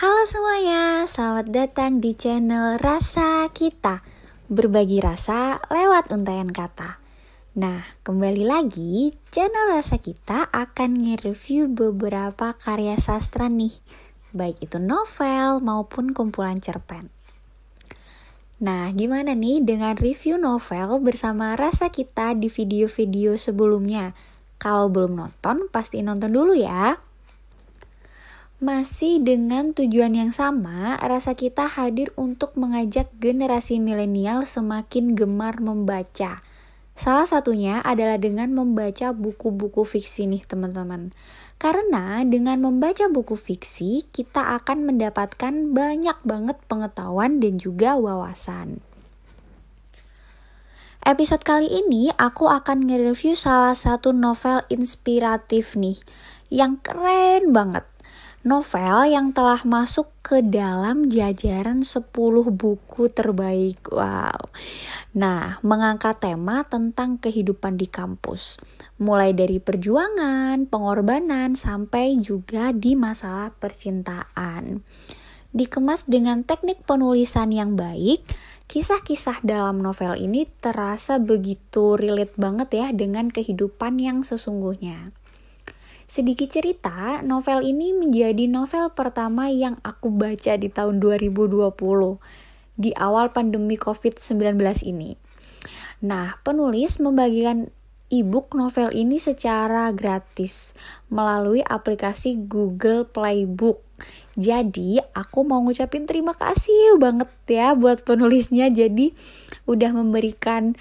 Halo semuanya, selamat datang di channel Rasa Kita Berbagi rasa lewat untayan kata Nah, kembali lagi, channel Rasa Kita akan nge-review beberapa karya sastra nih Baik itu novel maupun kumpulan cerpen Nah, gimana nih dengan review novel bersama Rasa Kita di video-video sebelumnya? Kalau belum nonton, pasti nonton dulu ya. Masih dengan tujuan yang sama, rasa kita hadir untuk mengajak generasi milenial semakin gemar membaca. Salah satunya adalah dengan membaca buku-buku fiksi nih teman-teman. Karena dengan membaca buku fiksi, kita akan mendapatkan banyak banget pengetahuan dan juga wawasan. Episode kali ini aku akan nge-review salah satu novel inspiratif nih, yang keren banget novel yang telah masuk ke dalam jajaran 10 buku terbaik. Wow. Nah, mengangkat tema tentang kehidupan di kampus. Mulai dari perjuangan, pengorbanan, sampai juga di masalah percintaan. Dikemas dengan teknik penulisan yang baik, kisah-kisah dalam novel ini terasa begitu relate banget ya dengan kehidupan yang sesungguhnya. Sedikit cerita, novel ini menjadi novel pertama yang aku baca di tahun 2020 di awal pandemi COVID-19 ini. Nah, penulis membagikan e-book novel ini secara gratis melalui aplikasi Google Playbook. Jadi, aku mau ngucapin terima kasih banget ya buat penulisnya. Jadi, udah memberikan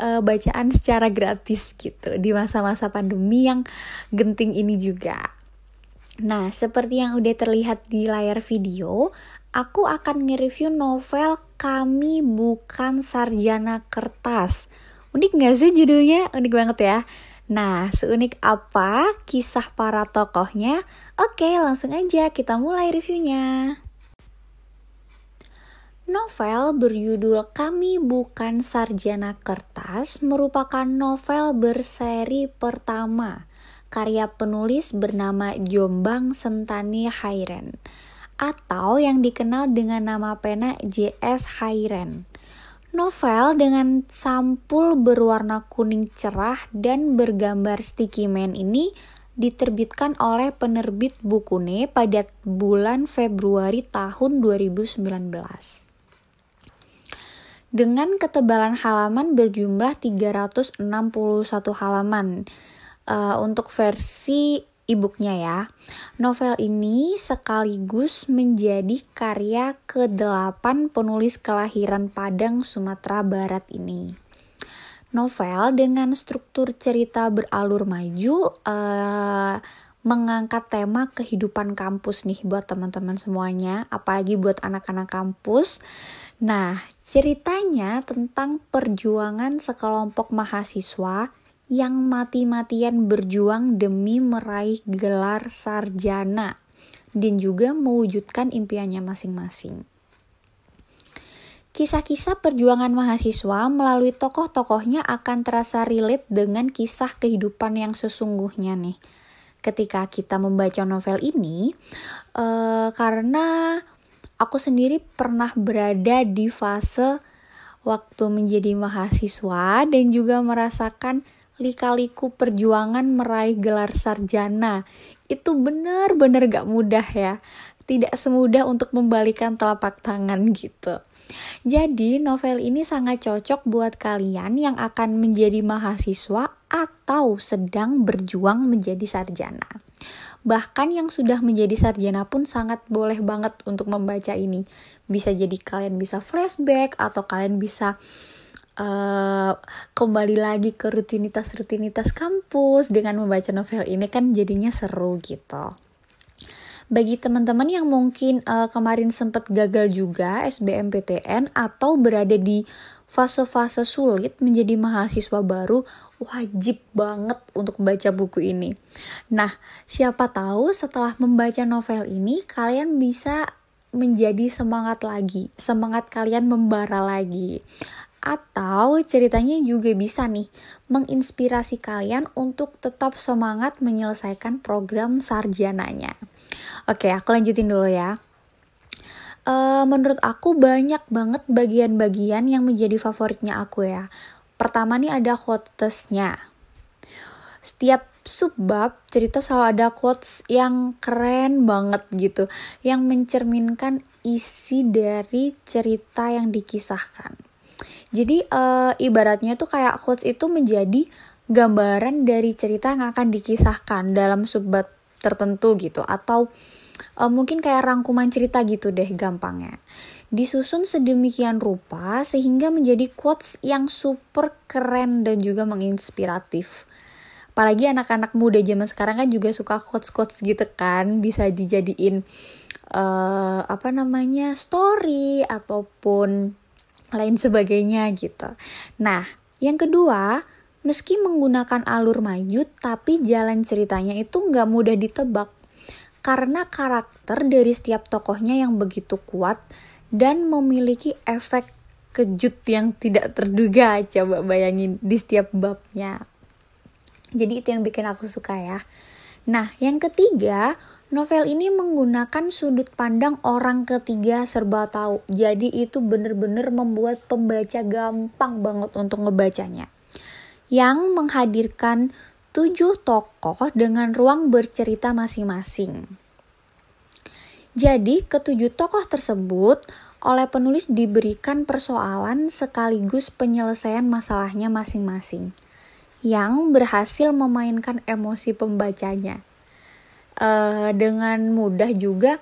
uh, bacaan secara gratis gitu di masa-masa pandemi yang genting ini juga. Nah, seperti yang udah terlihat di layar video, aku akan nge-review novel Kami Bukan Sarjana Kertas. Unik gak sih judulnya? Unik banget ya. Nah, seunik apa kisah para tokohnya? Oke, langsung aja kita mulai reviewnya. Novel berjudul Kami Bukan Sarjana Kertas merupakan novel berseri pertama karya penulis bernama Jombang Sentani Hairen atau yang dikenal dengan nama pena JS Hairen. Novel dengan sampul berwarna kuning cerah dan bergambar sticky man ini diterbitkan oleh penerbit Bukune pada bulan Februari tahun 2019 dengan ketebalan halaman berjumlah 361 halaman. Uh, untuk versi e-booknya ya. Novel ini sekaligus menjadi karya ke-8 penulis kelahiran Padang, Sumatera Barat ini. Novel dengan struktur cerita beralur maju uh, mengangkat tema kehidupan kampus nih buat teman-teman semuanya, apalagi buat anak-anak kampus Nah, ceritanya tentang perjuangan sekelompok mahasiswa yang mati-matian berjuang demi meraih gelar sarjana dan juga mewujudkan impiannya masing-masing. Kisah-kisah perjuangan mahasiswa melalui tokoh-tokohnya akan terasa relate dengan kisah kehidupan yang sesungguhnya nih. Ketika kita membaca novel ini, uh, karena aku sendiri pernah berada di fase waktu menjadi mahasiswa dan juga merasakan lika-liku perjuangan meraih gelar sarjana. Itu benar-benar gak mudah ya. Tidak semudah untuk membalikan telapak tangan gitu. Jadi novel ini sangat cocok buat kalian yang akan menjadi mahasiswa atau sedang berjuang menjadi sarjana. Bahkan yang sudah menjadi sarjana pun sangat boleh banget untuk membaca ini. Bisa jadi kalian bisa flashback atau kalian bisa uh, kembali lagi ke rutinitas-rutinitas kampus dengan membaca novel ini kan jadinya seru gitu. Bagi teman-teman yang mungkin uh, kemarin sempat gagal juga SBMPTN atau berada di fase-fase sulit menjadi mahasiswa baru, wajib banget untuk baca buku ini. Nah, siapa tahu setelah membaca novel ini kalian bisa menjadi semangat lagi, semangat kalian membara lagi. Atau ceritanya juga bisa nih menginspirasi kalian untuk tetap semangat menyelesaikan program sarjananya. Oke, aku lanjutin dulu ya. Uh, menurut aku banyak banget bagian-bagian yang menjadi favoritnya aku ya. Pertama nih ada quotesnya. Setiap subbab cerita selalu ada quotes yang keren banget gitu. Yang mencerminkan isi dari cerita yang dikisahkan. Jadi uh, ibaratnya tuh kayak quotes itu menjadi gambaran dari cerita yang akan dikisahkan dalam subbab tertentu gitu atau mungkin kayak rangkuman cerita gitu deh gampangnya. Disusun sedemikian rupa sehingga menjadi quotes yang super keren dan juga menginspiratif. Apalagi anak-anak muda zaman sekarang kan juga suka quotes-quotes gitu kan, bisa dijadiin uh, apa namanya story ataupun lain sebagainya gitu. Nah, yang kedua, meski menggunakan alur maju, tapi jalan ceritanya itu nggak mudah ditebak. Karena karakter dari setiap tokohnya yang begitu kuat dan memiliki efek kejut yang tidak terduga. Coba bayangin di setiap babnya. Jadi itu yang bikin aku suka ya. Nah, yang ketiga, Novel ini menggunakan sudut pandang orang ketiga serba tahu. Jadi itu bener-bener membuat pembaca gampang banget untuk ngebacanya. Yang menghadirkan tujuh tokoh dengan ruang bercerita masing-masing. Jadi ketujuh tokoh tersebut oleh penulis diberikan persoalan sekaligus penyelesaian masalahnya masing-masing yang berhasil memainkan emosi pembacanya uh, dengan mudah juga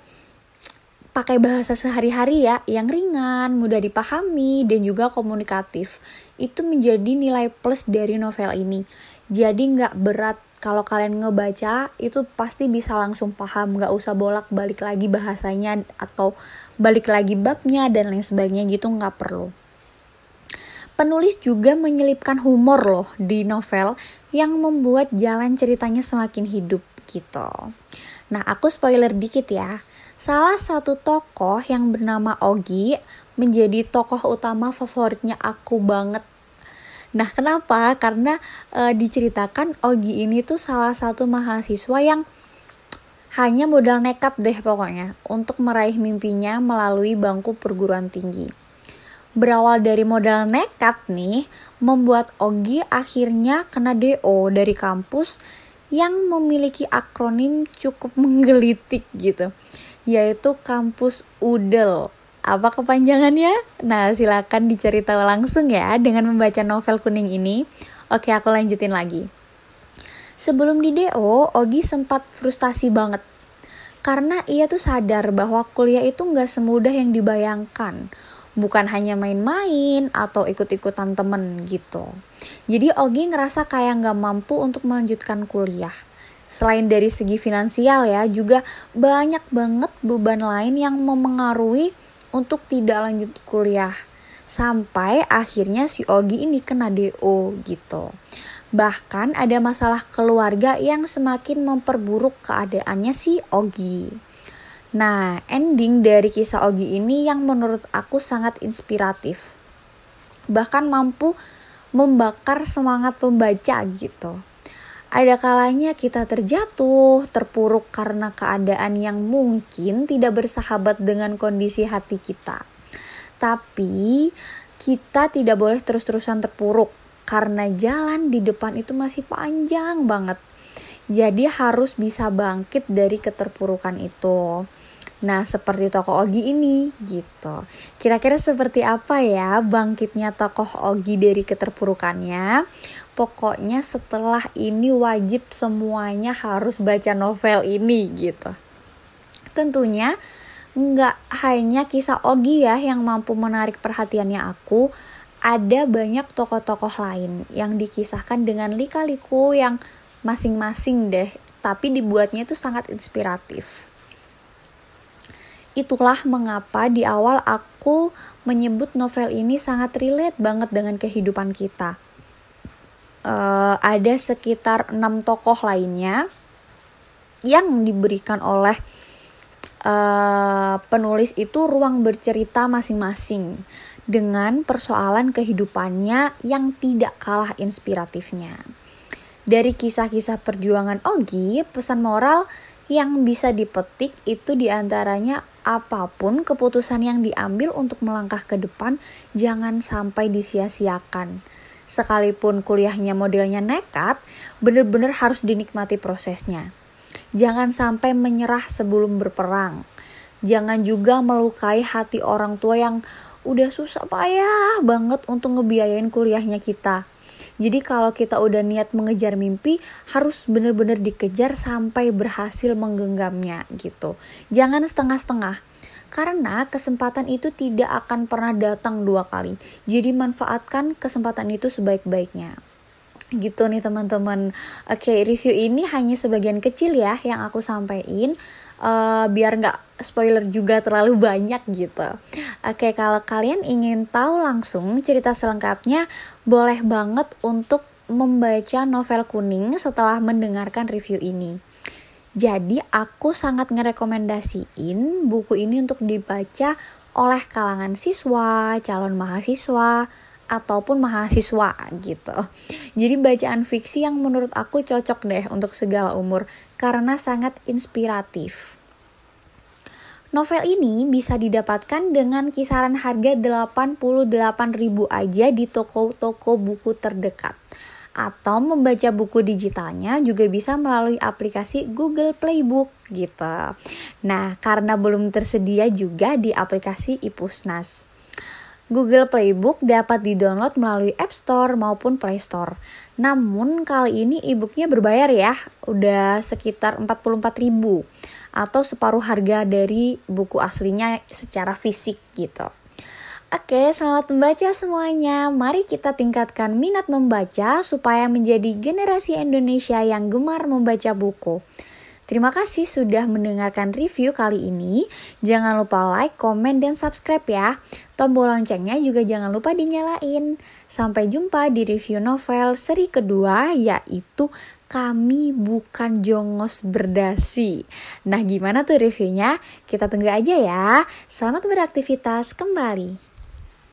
pakai bahasa sehari-hari ya yang ringan, mudah dipahami dan juga komunikatif. Itu menjadi nilai plus dari novel ini. Jadi nggak berat kalau kalian ngebaca itu pasti bisa langsung paham, nggak usah bolak-balik lagi bahasanya atau balik lagi babnya dan lain sebagainya gitu nggak perlu. Penulis juga menyelipkan humor loh di novel yang membuat jalan ceritanya semakin hidup gitu. Nah, aku spoiler dikit ya. Salah satu tokoh yang bernama Ogi menjadi tokoh utama favoritnya aku banget. Nah, kenapa? Karena e, diceritakan Ogi ini tuh salah satu mahasiswa yang hanya modal nekat deh pokoknya untuk meraih mimpinya melalui bangku perguruan tinggi. Berawal dari modal nekat nih, membuat Ogi akhirnya kena DO dari kampus yang memiliki akronim cukup menggelitik gitu, yaitu kampus UDEL. Apa kepanjangannya? Nah, silakan diceritakan langsung ya dengan membaca novel kuning ini. Oke, aku lanjutin lagi. Sebelum di DO, Ogi sempat frustasi banget. Karena ia tuh sadar bahwa kuliah itu nggak semudah yang dibayangkan bukan hanya main-main atau ikut-ikutan temen gitu. Jadi Ogi ngerasa kayak nggak mampu untuk melanjutkan kuliah. Selain dari segi finansial ya, juga banyak banget beban lain yang memengaruhi untuk tidak lanjut kuliah. Sampai akhirnya si Ogi ini kena DO gitu. Bahkan ada masalah keluarga yang semakin memperburuk keadaannya si Ogi. Nah, ending dari kisah Ogi ini yang menurut aku sangat inspiratif. Bahkan mampu membakar semangat pembaca gitu. Ada kalanya kita terjatuh, terpuruk karena keadaan yang mungkin tidak bersahabat dengan kondisi hati kita. Tapi kita tidak boleh terus-terusan terpuruk karena jalan di depan itu masih panjang banget. Jadi harus bisa bangkit dari keterpurukan itu. Nah, seperti tokoh Ogi ini gitu. Kira-kira seperti apa ya bangkitnya tokoh Ogi dari keterpurukannya? Pokoknya setelah ini wajib semuanya harus baca novel ini gitu. Tentunya nggak hanya kisah Ogi ya yang mampu menarik perhatiannya aku, ada banyak tokoh-tokoh lain yang dikisahkan dengan lika-liku yang masing-masing deh, tapi dibuatnya itu sangat inspiratif. Itulah mengapa di awal aku menyebut novel ini sangat relate banget dengan kehidupan kita. Uh, ada sekitar enam tokoh lainnya yang diberikan oleh uh, penulis itu ruang bercerita masing-masing dengan persoalan kehidupannya yang tidak kalah inspiratifnya. Dari kisah-kisah perjuangan Ogi, pesan moral Yang bisa dipetik itu di antaranya apa pun keputusan yang diambil untuk melangkah ke depan jangan sampai disia-siakan. Sekalipun kuliahnya modelnya nekat, bener-bener harus dinikmati prosesnya. Jangan sampai menyerah sebelum berperang. Jangan juga melukai hati orang tua yang udah susah payah banget untuk ngebiayain kuliahnya kita. Jadi kalau kita udah niat mengejar mimpi harus bener-bener dikejar sampai berhasil menggenggamnya gitu. Jangan setengah-setengah. Karena kesempatan itu tidak akan pernah datang dua kali. Jadi manfaatkan kesempatan itu sebaik-baiknya gitu nih teman-teman. Oke, review ini hanya sebagian kecil ya yang aku sampaikan uh, biar nggak spoiler juga terlalu banyak gitu. Oke, kalau kalian ingin tahu langsung cerita selengkapnya, boleh banget untuk membaca novel kuning setelah mendengarkan review ini. Jadi aku sangat ngerekomendasiin buku ini untuk dibaca oleh kalangan siswa, calon mahasiswa, ataupun mahasiswa gitu. Jadi bacaan fiksi yang menurut aku cocok deh untuk segala umur karena sangat inspiratif. Novel ini bisa didapatkan dengan kisaran harga 88.000 aja di toko-toko buku terdekat. Atau membaca buku digitalnya juga bisa melalui aplikasi Google Playbook gitu. Nah, karena belum tersedia juga di aplikasi Ipusnas. Google Playbook dapat didownload melalui App Store maupun Play Store. Namun kali ini e-booknya berbayar ya, udah sekitar 44.000 atau separuh harga dari buku aslinya secara fisik gitu. Oke, selamat membaca semuanya. Mari kita tingkatkan minat membaca supaya menjadi generasi Indonesia yang gemar membaca buku. Terima kasih sudah mendengarkan review kali ini. Jangan lupa like, komen, dan subscribe ya. Tombol loncengnya juga jangan lupa dinyalain. Sampai jumpa di review novel seri kedua yaitu Kami Bukan Jongos Berdasi. Nah gimana tuh reviewnya? Kita tunggu aja ya. Selamat beraktivitas kembali.